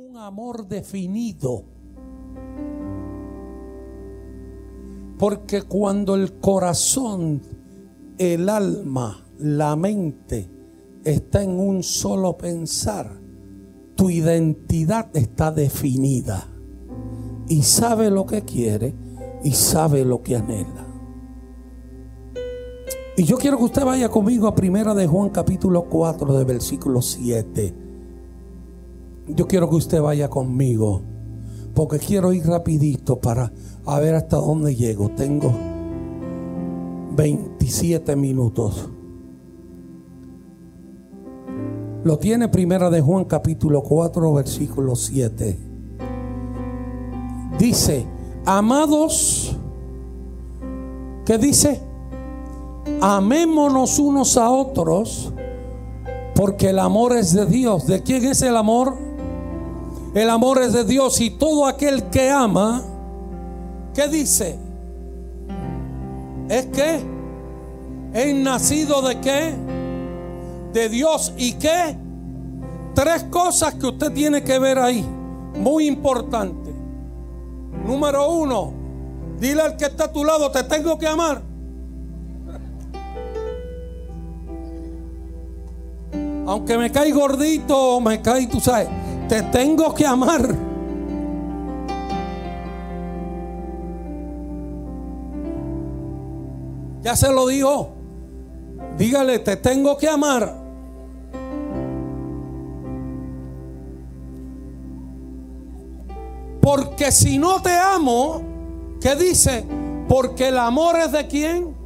un amor definido. Porque cuando el corazón, el alma, la mente está en un solo pensar, tu identidad está definida. Y sabe lo que quiere y sabe lo que anhela. Y yo quiero que usted vaya conmigo a Primera de Juan capítulo 4 de versículo 7. Yo quiero que usted vaya conmigo porque quiero ir rapidito para a ver hasta dónde llego. Tengo 27 minutos. Lo tiene Primera de Juan capítulo 4 versículo 7. Dice, amados, ¿qué dice? Amémonos unos a otros, porque el amor es de Dios. ¿De quién es el amor? El amor es de Dios y todo aquel que ama, ¿qué dice? Es que es nacido de qué? De Dios y qué? Tres cosas que usted tiene que ver ahí, muy importante. Número uno, dile al que está a tu lado, te tengo que amar. Aunque me cae gordito, me cae, tú sabes, te tengo que amar. Ya se lo dijo. Dígale, te tengo que amar. Porque si no te amo, ¿qué dice? Porque el amor es de quién?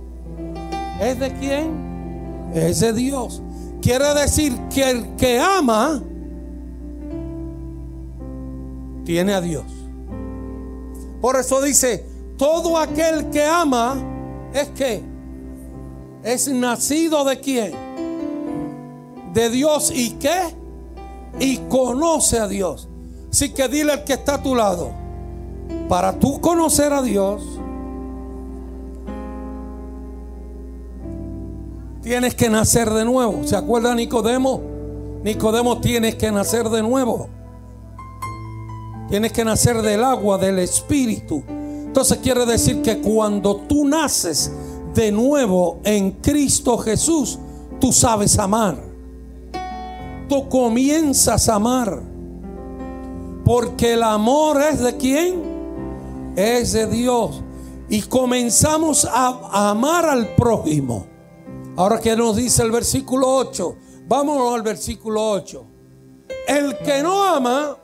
¿Es de quién? Es de Dios. Quiere decir que el que ama tiene a Dios. Por eso dice, todo aquel que ama es que es nacido de quién? De Dios y qué? Y conoce a Dios. Así que dile al que está a tu lado, para tú conocer a Dios, tienes que nacer de nuevo. ¿Se acuerda Nicodemo? Nicodemo tienes que nacer de nuevo. Tienes que nacer del agua, del espíritu. Entonces quiere decir que cuando tú naces de nuevo en Cristo Jesús, tú sabes amar. Tú comienzas a amar. Porque el amor es de quién? Es de Dios. Y comenzamos a amar al prójimo. Ahora que nos dice el versículo 8, vámonos al versículo 8. El que no ama,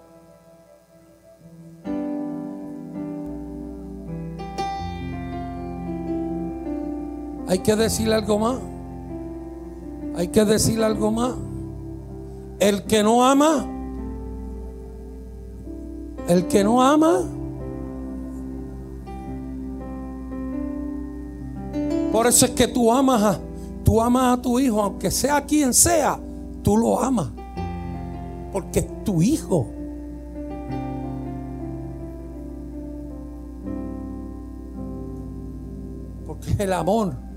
hay que decir algo más. Hay que decir algo más. El que no ama, el que no ama, por eso es que tú amas a tú amas a tu hijo, aunque sea quien sea, tú lo amas. Porque es tu hijo. Porque el amor.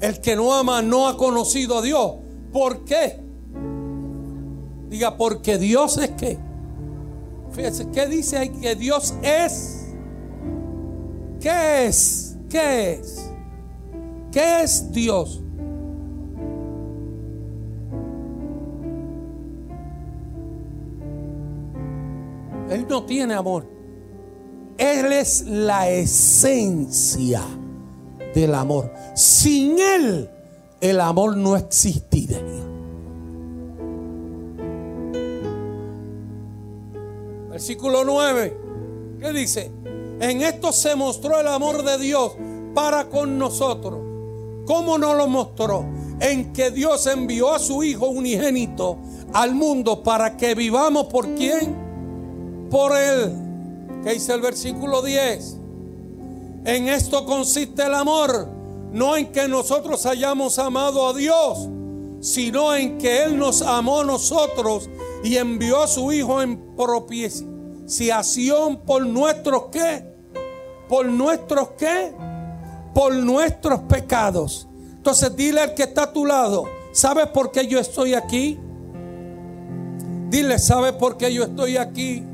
El que no ama no ha conocido a Dios. ¿Por qué? Diga, porque Dios es que. Fíjese, ¿qué dice ahí? Que Dios es. ¿Qué es? ¿Qué es? ¿Qué es Dios? Él no tiene amor. Él es la esencia del amor. Sin Él, el amor no existiría. Versículo 9. ¿Qué dice? En esto se mostró el amor de Dios para con nosotros ¿Cómo nos lo mostró? En que Dios envió a su Hijo unigénito al mundo para que vivamos por quién? Por Él. ¿Qué dice el versículo 10? En esto consiste el amor, no en que nosotros hayamos amado a Dios, sino en que Él nos amó a nosotros y envió a su Hijo en propiciación por nuestros qué? Por nuestros qué? por nuestros pecados. Entonces dile al que está a tu lado, ¿sabes por qué yo estoy aquí? Dile, ¿sabe por qué yo estoy aquí?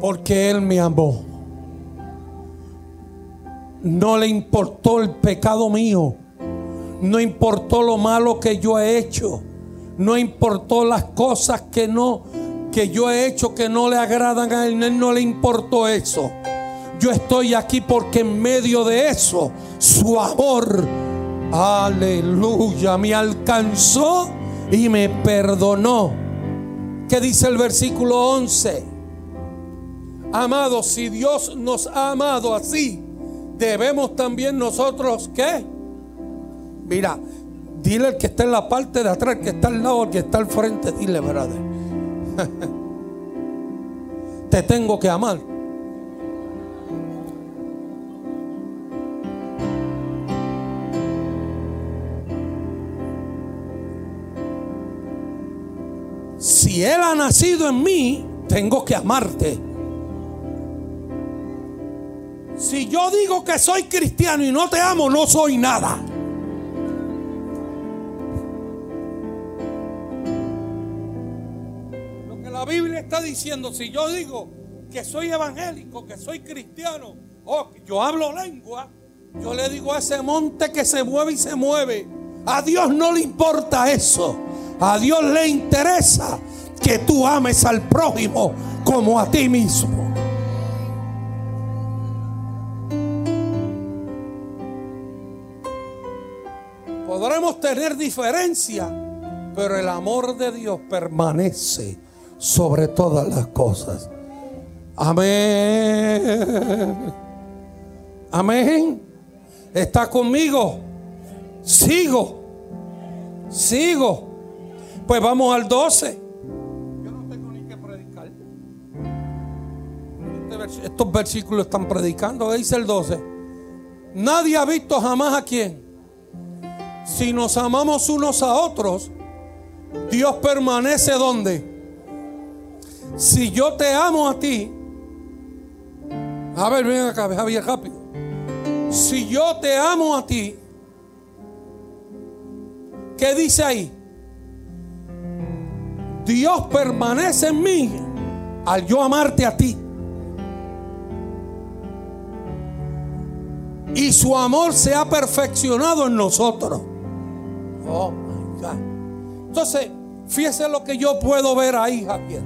Porque Él me amó. No le importó el pecado mío. No importó lo malo que yo he hecho. No importó las cosas que no que yo he hecho que no le agradan a él. Él no le importó eso. Yo estoy aquí porque en medio de eso su amor, aleluya, me alcanzó y me perdonó. ¿Qué dice el versículo 11? Amados, si Dios nos ha amado así, debemos también nosotros, ¿qué? Mira, dile al que está en la parte de atrás, que está al lado, al que está al frente, dile, brother. Te tengo que amar. Si Él ha nacido en mí, tengo que amarte. Si yo digo que soy cristiano y no te amo, no soy nada. Lo que la Biblia está diciendo, si yo digo que soy evangélico, que soy cristiano, o yo hablo lengua, yo le digo a ese monte que se mueve y se mueve. A Dios no le importa eso. A Dios le interesa que tú ames al prójimo como a ti mismo. Podremos tener diferencia, pero el amor de Dios permanece sobre todas las cosas. Amén. Amén. ¿Está conmigo? Sigo. Sigo. Pues vamos al 12. Yo no tengo ni que predicar. Este estos versículos están predicando. Dice el 12. Nadie ha visto jamás a quién si nos amamos unos a otros, Dios permanece donde. Si yo te amo a ti, a ver, ven acá, Javier, rápido. Si yo te amo a ti, ¿qué dice ahí? Dios permanece en mí al yo amarte a ti. Y su amor se ha perfeccionado en nosotros. Oh my God. Entonces, fíjese lo que yo puedo ver ahí, Javier.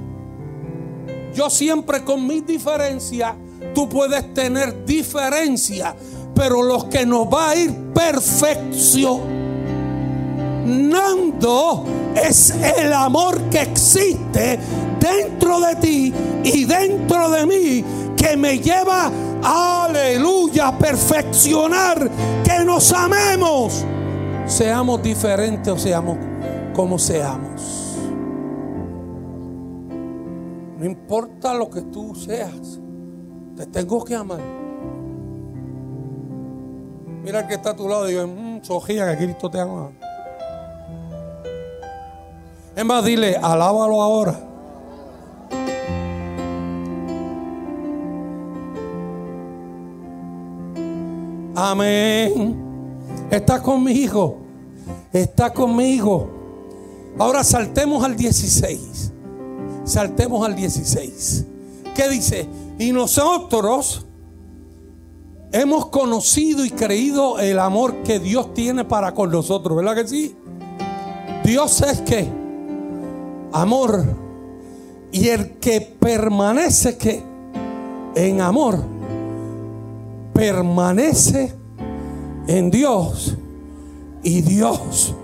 Yo siempre con mis diferencias, tú puedes tener diferencias, pero lo que nos va a ir perfeccionando es el amor que existe dentro de ti y dentro de mí que me lleva, aleluya, a perfeccionar que nos amemos seamos diferentes o seamos como seamos. No importa lo que tú seas, te tengo que amar. Mira el que está a tu lado y digo, mmm, Sojía, que Cristo te ama. Es más, dile, alábalo ahora. Amén. Está conmigo. Está conmigo. Ahora saltemos al 16. Saltemos al 16. ¿Qué dice? Y nosotros hemos conocido y creído el amor que Dios tiene para con nosotros. ¿Verdad que sí? Dios es que amor. Y el que permanece que en amor permanece en Dios y Dios.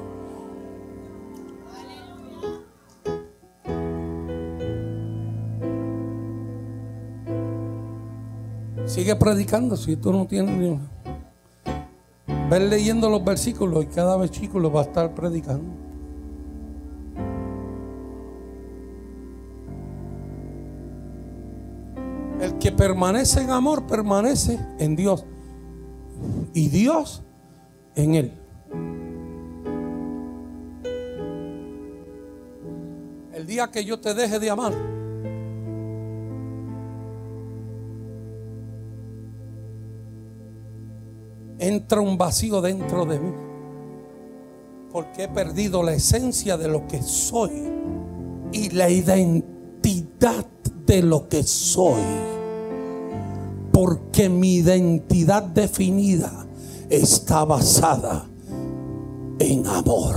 Sigue predicando si tú no tienes ni Ver leyendo los versículos y cada versículo va a estar predicando. El que permanece en amor permanece en Dios y Dios en él. El día que yo te deje de amar, entra un vacío dentro de mí. Porque he perdido la esencia de lo que soy y la identidad de lo que soy. Porque mi identidad definida está basada en amor.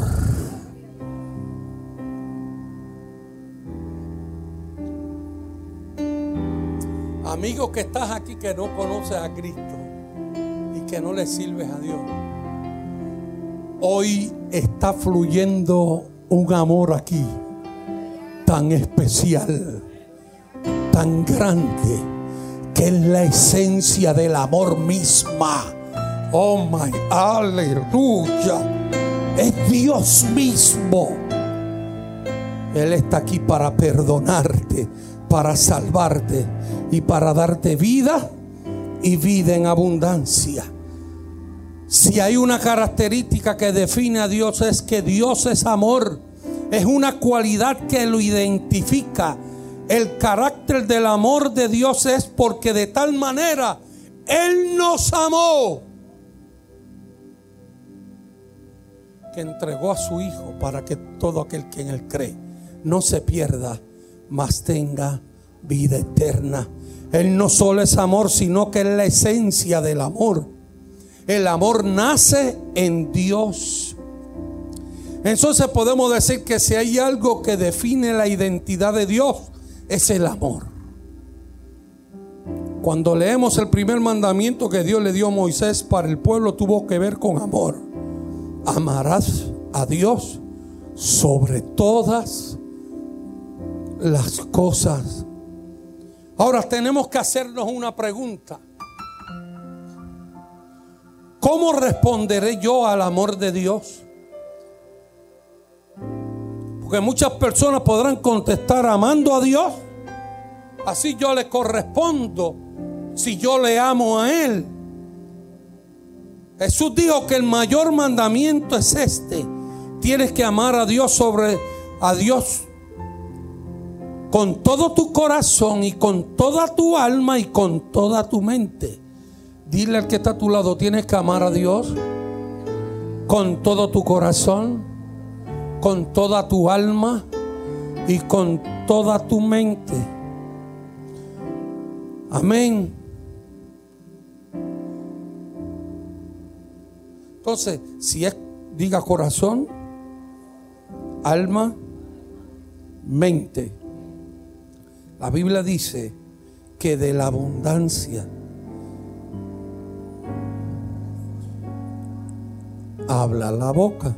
Amigo que estás aquí que no conoces a Cristo y que no le sirves a Dios. Hoy está fluyendo un amor aquí tan especial, tan grande, que es la esencia del amor misma. Oh my, aleluya. Es Dios mismo. Él está aquí para perdonarte, para salvarte y para darte vida y vida en abundancia. Si hay una característica que define a Dios es que Dios es amor. Es una cualidad que lo identifica. El carácter del amor de Dios es porque de tal manera Él nos amó que entregó a su Hijo para que todo aquel que en Él cree no se pierda, mas tenga vida eterna. Él no solo es amor, sino que es la esencia del amor. El amor nace en Dios. Entonces podemos decir que si hay algo que define la identidad de Dios, es el amor. Cuando leemos el primer mandamiento que Dios le dio a Moisés para el pueblo, tuvo que ver con amor. Amarás a Dios sobre todas las cosas. Ahora tenemos que hacernos una pregunta. ¿Cómo responderé yo al amor de Dios? Porque muchas personas podrán contestar amando a Dios. Así yo le correspondo si yo le amo a Él. Jesús dijo que el mayor mandamiento es este. Tienes que amar a Dios sobre a Dios con todo tu corazón y con toda tu alma y con toda tu mente. Dile al que está a tu lado, tienes que amar a Dios con todo tu corazón, con toda tu alma y con toda tu mente. Amén. Entonces, si es, diga corazón, alma, mente. La Biblia dice que de la abundancia habla la boca.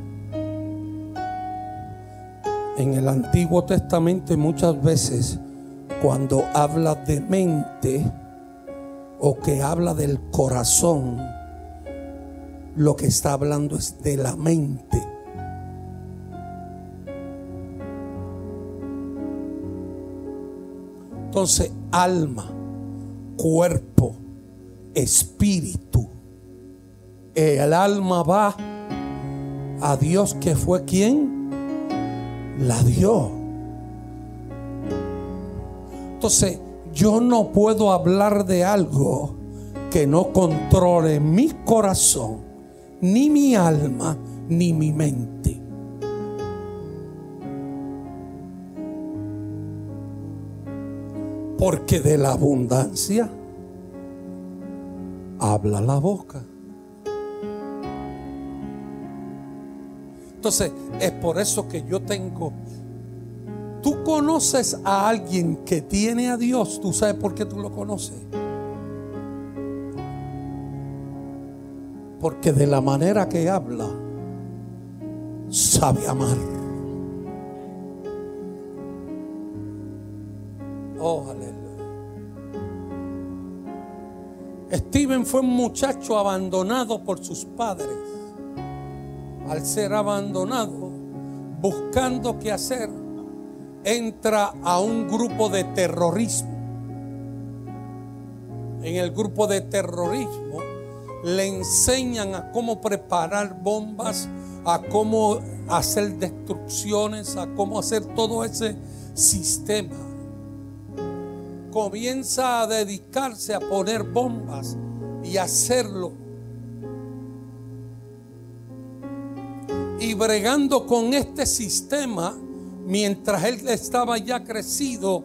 En el Antiguo Testamento muchas veces cuando habla de mente o que habla del corazón, lo que está hablando es de la mente. Entonces, alma, cuerpo, espíritu. El alma va a Dios que fue quien la dio. Entonces, yo no puedo hablar de algo que no controle mi corazón, ni mi alma, ni mi mente. Porque de la abundancia habla la boca. Entonces, es por eso que yo tengo... Tú conoces a alguien que tiene a Dios, tú sabes por qué tú lo conoces. Porque de la manera que habla, sabe amar. Oh, aleluya. Steven fue un muchacho abandonado por sus padres al ser abandonado, buscando qué hacer, entra a un grupo de terrorismo. En el grupo de terrorismo le enseñan a cómo preparar bombas, a cómo hacer destrucciones, a cómo hacer todo ese sistema. Comienza a dedicarse a poner bombas y hacerlo y bregando con este sistema, mientras él estaba ya crecido,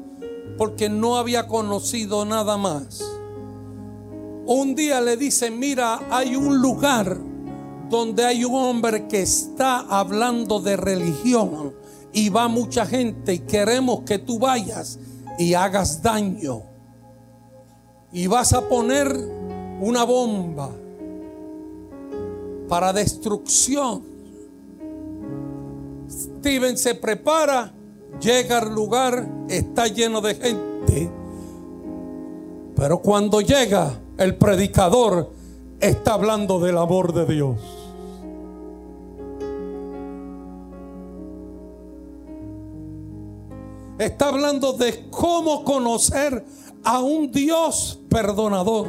porque no había conocido nada más. Un día le dice, mira, hay un lugar donde hay un hombre que está hablando de religión y va mucha gente y queremos que tú vayas y hagas daño. Y vas a poner una bomba para destrucción. Steven se prepara, llega al lugar, está lleno de gente. Pero cuando llega, el predicador está hablando del amor de Dios. Está hablando de cómo conocer a un Dios perdonador.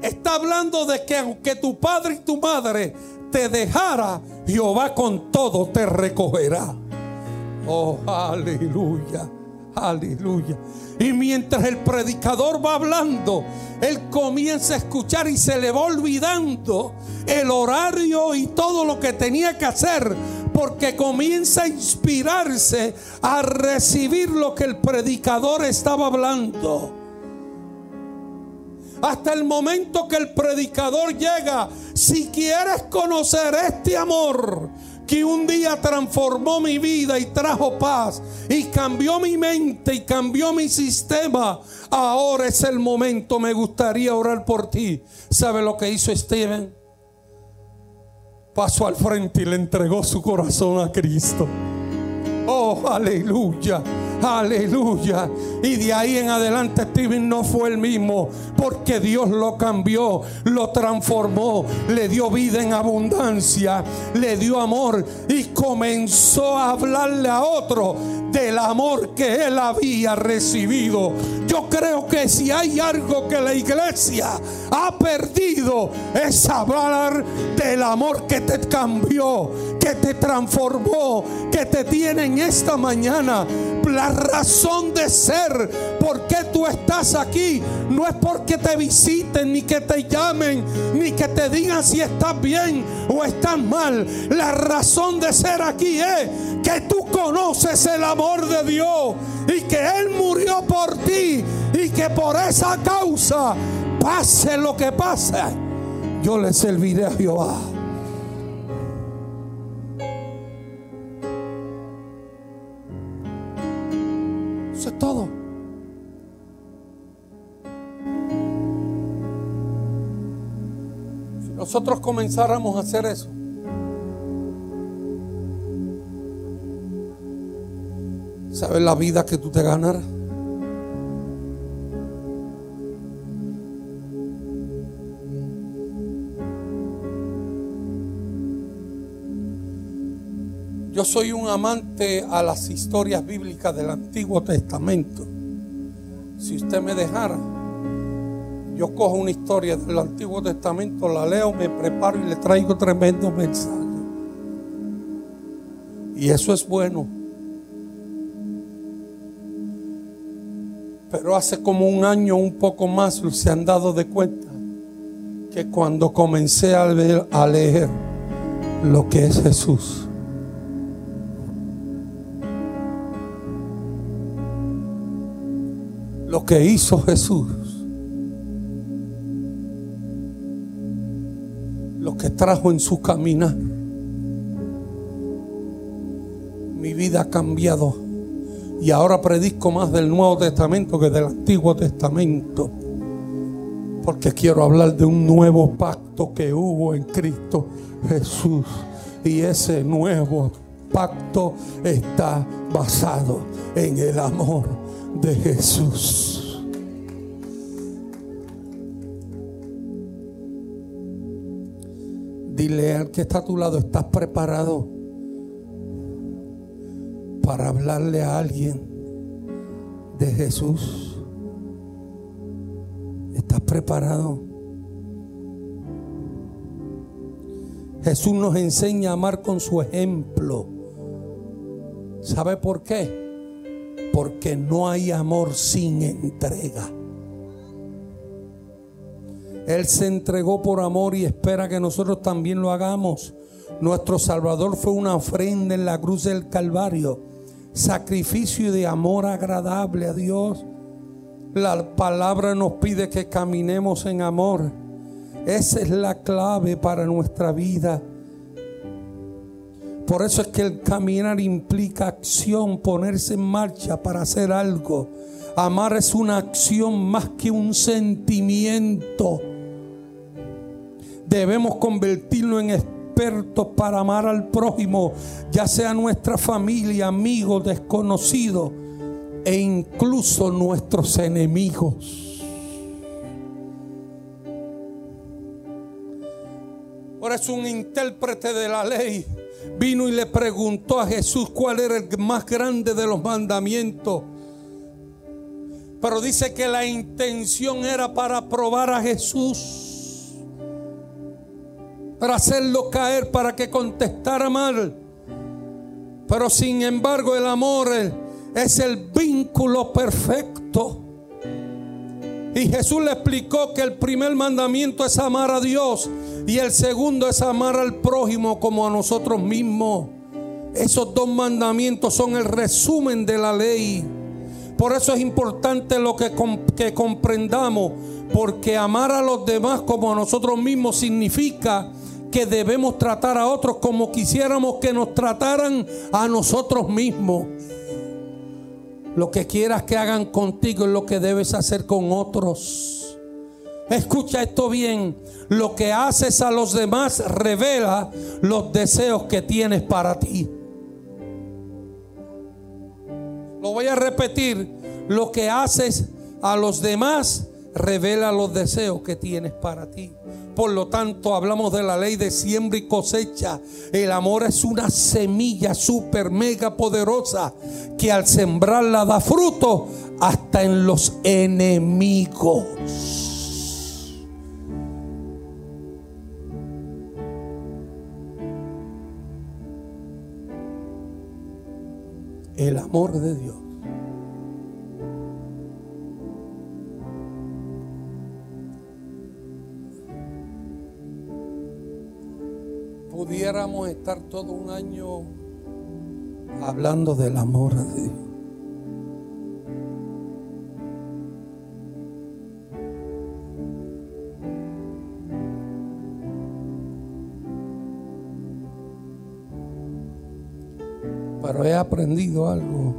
Está hablando de que aunque tu padre y tu madre te dejara, Jehová con todo te recogerá. Oh, aleluya, aleluya. Y mientras el predicador va hablando, él comienza a escuchar y se le va olvidando el horario y todo lo que tenía que hacer porque comienza a inspirarse a recibir lo que el predicador estaba hablando. Hasta el momento que el predicador llega, si quieres conocer este amor que un día transformó mi vida y trajo paz y cambió mi mente y cambió mi sistema, ahora es el momento, me gustaría orar por ti. ¿Sabe lo que hizo Steven? pasó al frente y le entregó su corazón a Cristo. Oh, aleluya. Aleluya. Y de ahí en adelante Steven no fue el mismo porque Dios lo cambió, lo transformó, le dio vida en abundancia, le dio amor y comenzó a hablarle a otro del amor que él había recibido. Yo creo que si hay algo que la iglesia ha perdido es hablar del amor que te cambió, que te transformó, que te tiene en esta mañana razón de ser, por qué tú estás aquí, no es porque te visiten, ni que te llamen, ni que te digan si estás bien o estás mal. La razón de ser aquí es que tú conoces el amor de Dios y que Él murió por ti y que por esa causa, pase lo que pase, yo le serviré a Jehová. Nosotros comenzáramos a hacer eso, ¿sabes la vida que tú te ganarás? Yo soy un amante a las historias bíblicas del Antiguo Testamento. Si usted me dejara, yo cojo una historia del Antiguo Testamento, la leo, me preparo y le traigo tremendo mensaje. Y eso es bueno. Pero hace como un año, un poco más, se han dado de cuenta que cuando comencé a a leer lo que es Jesús, lo que hizo Jesús, trajo en su caminar. Mi vida ha cambiado y ahora predico más del Nuevo Testamento que del Antiguo Testamento. Porque quiero hablar de un nuevo pacto que hubo en Cristo Jesús. Y ese nuevo pacto está basado en el amor de Jesús. Dile al que está a tu lado, ¿estás preparado para hablarle a alguien de Jesús? ¿Estás preparado? Jesús nos enseña a amar con su ejemplo. ¿Sabe por qué? Porque no hay amor sin entrega. Él se entregó por amor y espera que nosotros también lo hagamos. Nuestro Salvador fue una ofrenda en la cruz del Calvario, sacrificio de amor agradable a Dios. La palabra nos pide que caminemos en amor. Esa es la clave para nuestra vida. Por eso es que el caminar implica acción, ponerse en marcha para hacer algo. Amar es una acción más que un sentimiento. Debemos convertirnos en expertos para amar al prójimo, ya sea nuestra familia, amigos, desconocidos e incluso nuestros enemigos. Ahora es un intérprete de la ley vino y le preguntó a Jesús cuál era el más grande de los mandamientos. Pero dice que la intención era para probar a Jesús, para hacerlo caer, para que contestara mal. Pero sin embargo el amor es el vínculo perfecto. Y Jesús le explicó que el primer mandamiento es amar a Dios y el segundo es amar al prójimo como a nosotros mismos. Esos dos mandamientos son el resumen de la ley. Por eso es importante lo que, que comprendamos, porque amar a los demás como a nosotros mismos significa que debemos tratar a otros como quisiéramos que nos trataran a nosotros mismos. Lo que quieras que hagan contigo es lo que debes hacer con otros. Escucha esto bien. Lo que haces a los demás revela los deseos que tienes para ti. Lo voy a repetir. Lo que haces a los demás revela los deseos que tienes para ti. Por lo tanto, hablamos de la ley de siembra y cosecha. El amor es una semilla súper mega poderosa que al sembrarla da fruto hasta en los enemigos. El amor de Dios pudiéramos estar todo un año hablando del amor de Dios. Pero he aprendido algo,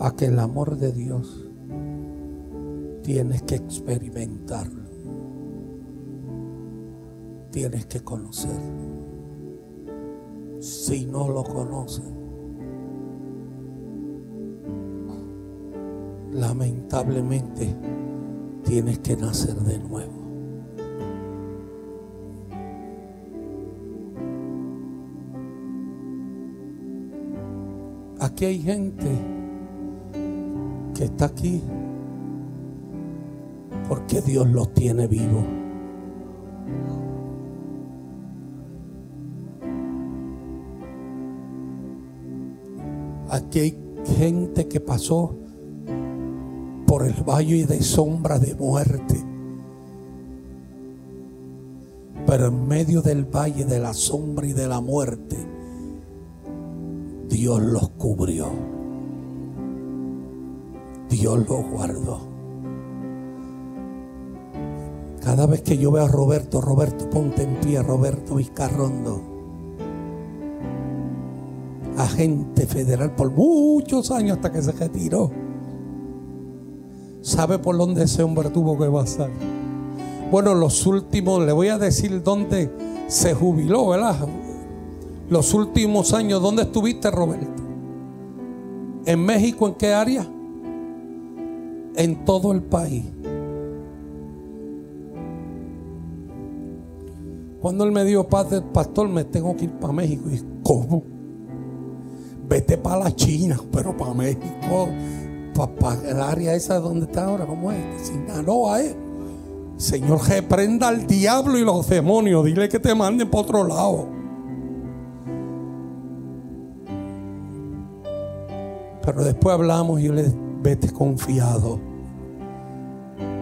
a que el amor de Dios tienes que experimentarlo, tienes que conocerlo si no lo conocen. Lamentablemente tienes que nacer de nuevo. Aquí hay gente que está aquí porque Dios los tiene vivos. Aquí hay gente que pasó por el valle de sombra de muerte. Pero en medio del valle de la sombra y de la muerte, Dios los cubrió. Dios los guardó. Cada vez que yo veo a Roberto, Roberto, ponte en pie, Roberto Vizcarrondo agente federal por muchos años hasta que se retiró. ¿Sabe por dónde ese hombre tuvo que pasar? Bueno, los últimos, le voy a decir dónde se jubiló, ¿verdad? Los últimos años, ¿dónde estuviste, Roberto? ¿En México en qué área? En todo el país. Cuando él me dio paz del pastor, me tengo que ir para México. ¿Y cómo? Vete para la China, pero para México, para, el área esa donde está ahora, ¿cómo es? Sinaloa, ¿eh? Señor, reprenda al diablo y los demonios. Dile que te manden para otro lado. Pero después hablamos y le vete confiado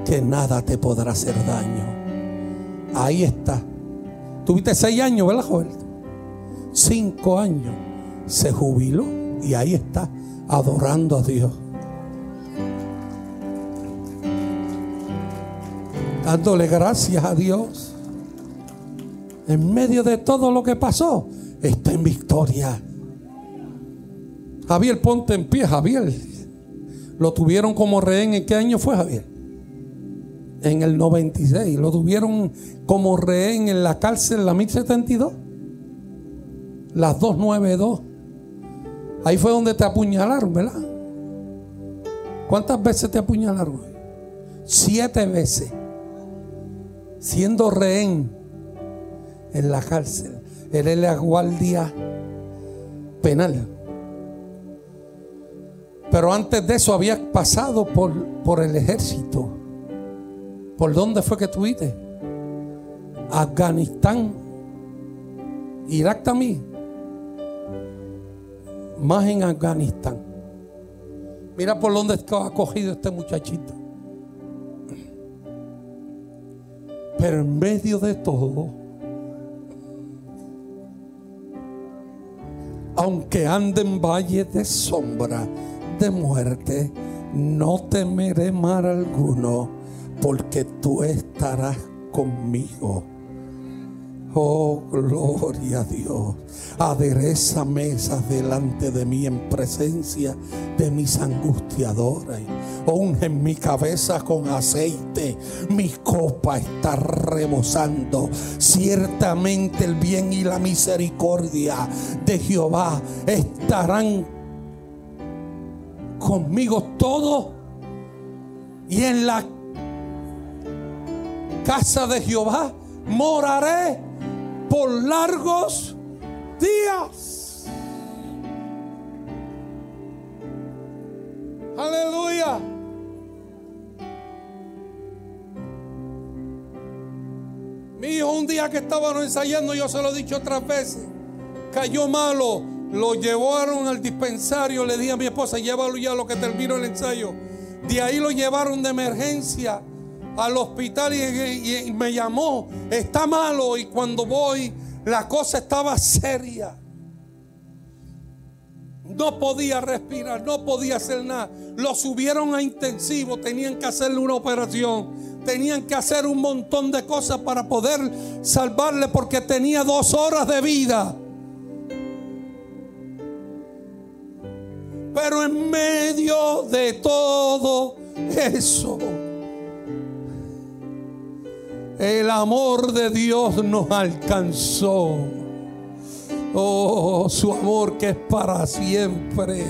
que nada te podrá hacer daño. Ahí está. Tuviste seis años, ¿verdad, joven? cinco años, se jubiló y ahí está, adorando a Dios. Dándole gracias a Dios. En medio de todo lo que pasó, está en victoria. Javier, ponte en pie, Javier. Lo tuvieron como rehén. ¿En qué año fue Javier? En el 96. Lo tuvieron como rehén en la cárcel, la 1072. Las 292. Ahí fue donde te apuñalaron, ¿verdad? ¿Cuántas veces te apuñalaron? Siete veces. Siendo rehén en la cárcel. Era la guardia penal. Pero antes de eso había pasado por, por el ejército. ¿Por dónde fue que tuviste? Afganistán. Irak también. Más en Afganistán. Mira por dónde ha cogido este muchachito. Pero en medio de todo, aunque ande en valle de sombra, de muerte, no temeré mal alguno, porque tú estarás conmigo. Oh, gloria a Dios. Adereza mesas delante de mí en presencia de mis angustiadores. Unge mi cabeza con aceite. Mi copa está rebosando. Ciertamente el bien y la misericordia de Jehová estarán conmigo todo. Y en la casa de Jehová moraré por largos días. Aleluya. Mi hijo un día que estábamos ensayando, yo se lo he dicho otras veces, cayó malo, lo llevaron al dispensario, le dije a mi esposa, llévalo ya lo que terminó el ensayo. De ahí lo llevaron de emergencia al hospital y, me llamó, está malo y cuando voy la cosa estaba seria. No podía respirar, no podía hacer nada. Lo subieron a intensivo, tenían que hacerle una operación, tenían que hacer un montón de cosas para poder salvarle porque tenía dos horas de vida. Pero en medio de todo eso, el amor de Dios nos alcanzó. Oh, su amor que es para siempre.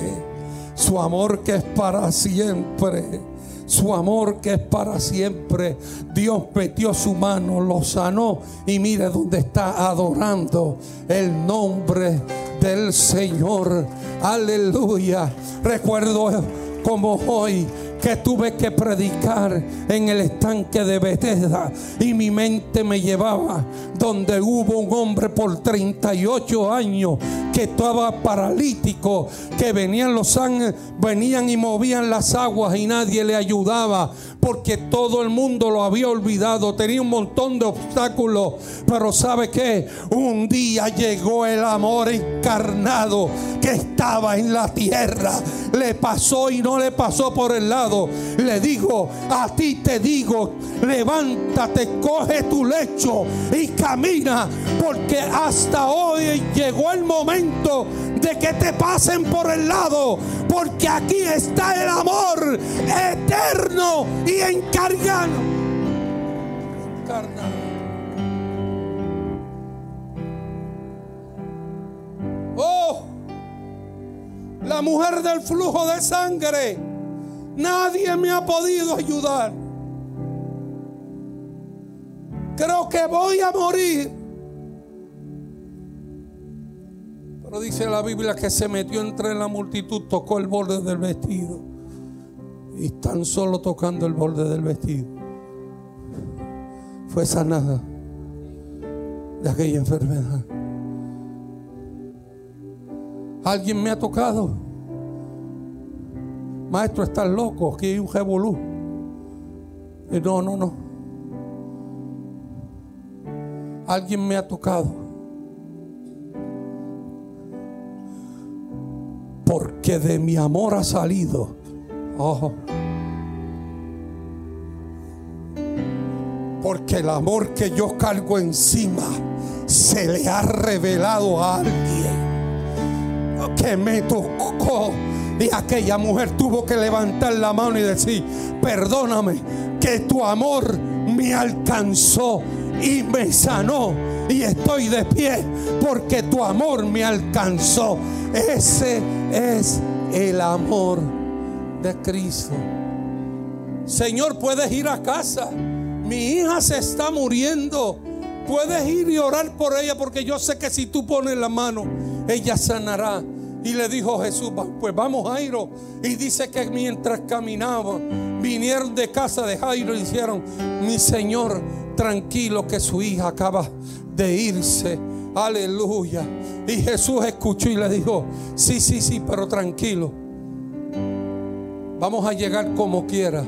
Su amor que es para siempre. Su amor que es para siempre. Dios metió su mano, lo sanó y mire dónde está adorando el nombre del Señor. Aleluya. Recuerdo como hoy que tuve que predicar en el estanque de Bethesda. Y mi mente me llevaba donde hubo un hombre por 38 años que estaba paralítico, que venían los ángeles, venían y movían las aguas y nadie le ayudaba porque todo el mundo lo había olvidado, tenía un montón de obstáculos, pero sabe que un día llegó el amor encarnado que estaba en la tierra, le pasó y no le pasó por el lado, le digo, a ti te digo, levántate, coge tu lecho y camina, porque hasta hoy llegó el momento de que te pasen por el lado, porque aquí está el amor eterno y encargado. Oh, la mujer del flujo de sangre, nadie me ha podido ayudar. Creo que voy a morir Pero dice la Biblia que se metió entre la multitud, tocó el borde del vestido. Y tan solo tocando el borde del vestido, fue sanada de aquella enfermedad. Alguien me ha tocado. Maestro, estás loco, aquí hay un revolú. No, no, no. Alguien me ha tocado que de mi amor ha salido. Oh. Porque el amor que yo cargo encima se le ha revelado a alguien que me tocó. Y aquella mujer tuvo que levantar la mano y decir, perdóname, que tu amor me alcanzó y me sanó. Y estoy de pie porque tu amor me alcanzó. Ese es el amor de Cristo. Señor, puedes ir a casa. Mi hija se está muriendo. Puedes ir y orar por ella porque yo sé que si tú pones la mano, ella sanará. Y le dijo Jesús, pues vamos Jairo. Y dice que mientras caminaban, vinieron de casa de Jairo y dijeron, mi Señor, tranquilo que su hija acaba de irse. Aleluya. Y Jesús escuchó y le dijo, sí, sí, sí, pero tranquilo. Vamos a llegar como quiera.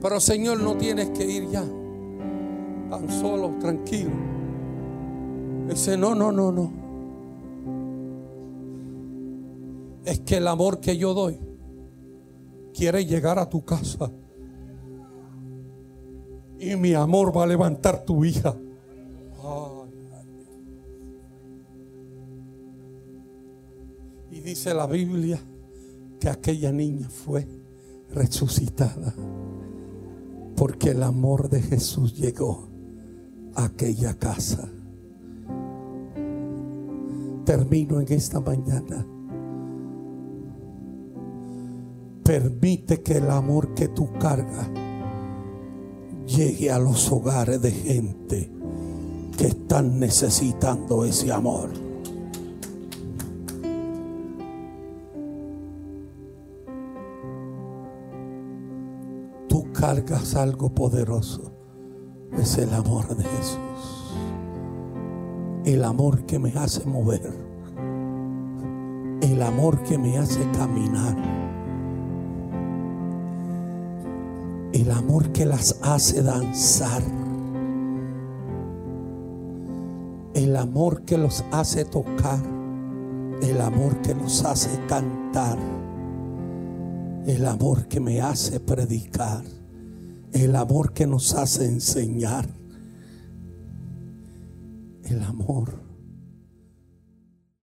Pero Señor, no tienes que ir ya. Tan solo, tranquilo. Dice, no, no, no, no. Es que el amor que yo doy quiere llegar a tu casa. Y mi amor va a levantar tu hija. Y dice la Biblia que aquella niña fue resucitada. Porque el amor de Jesús llegó a aquella casa termino en esta mañana. Permite que el amor que tú cargas llegue a los hogares de gente que están necesitando ese amor. Tú cargas algo poderoso. Es el amor de Jesús el amor que me hace mover, el amor que me hace caminar, el amor que las hace danzar, el amor que los hace tocar, el amor que nos hace cantar, el amor que me hace predicar, el amor que nos hace enseñar. El amor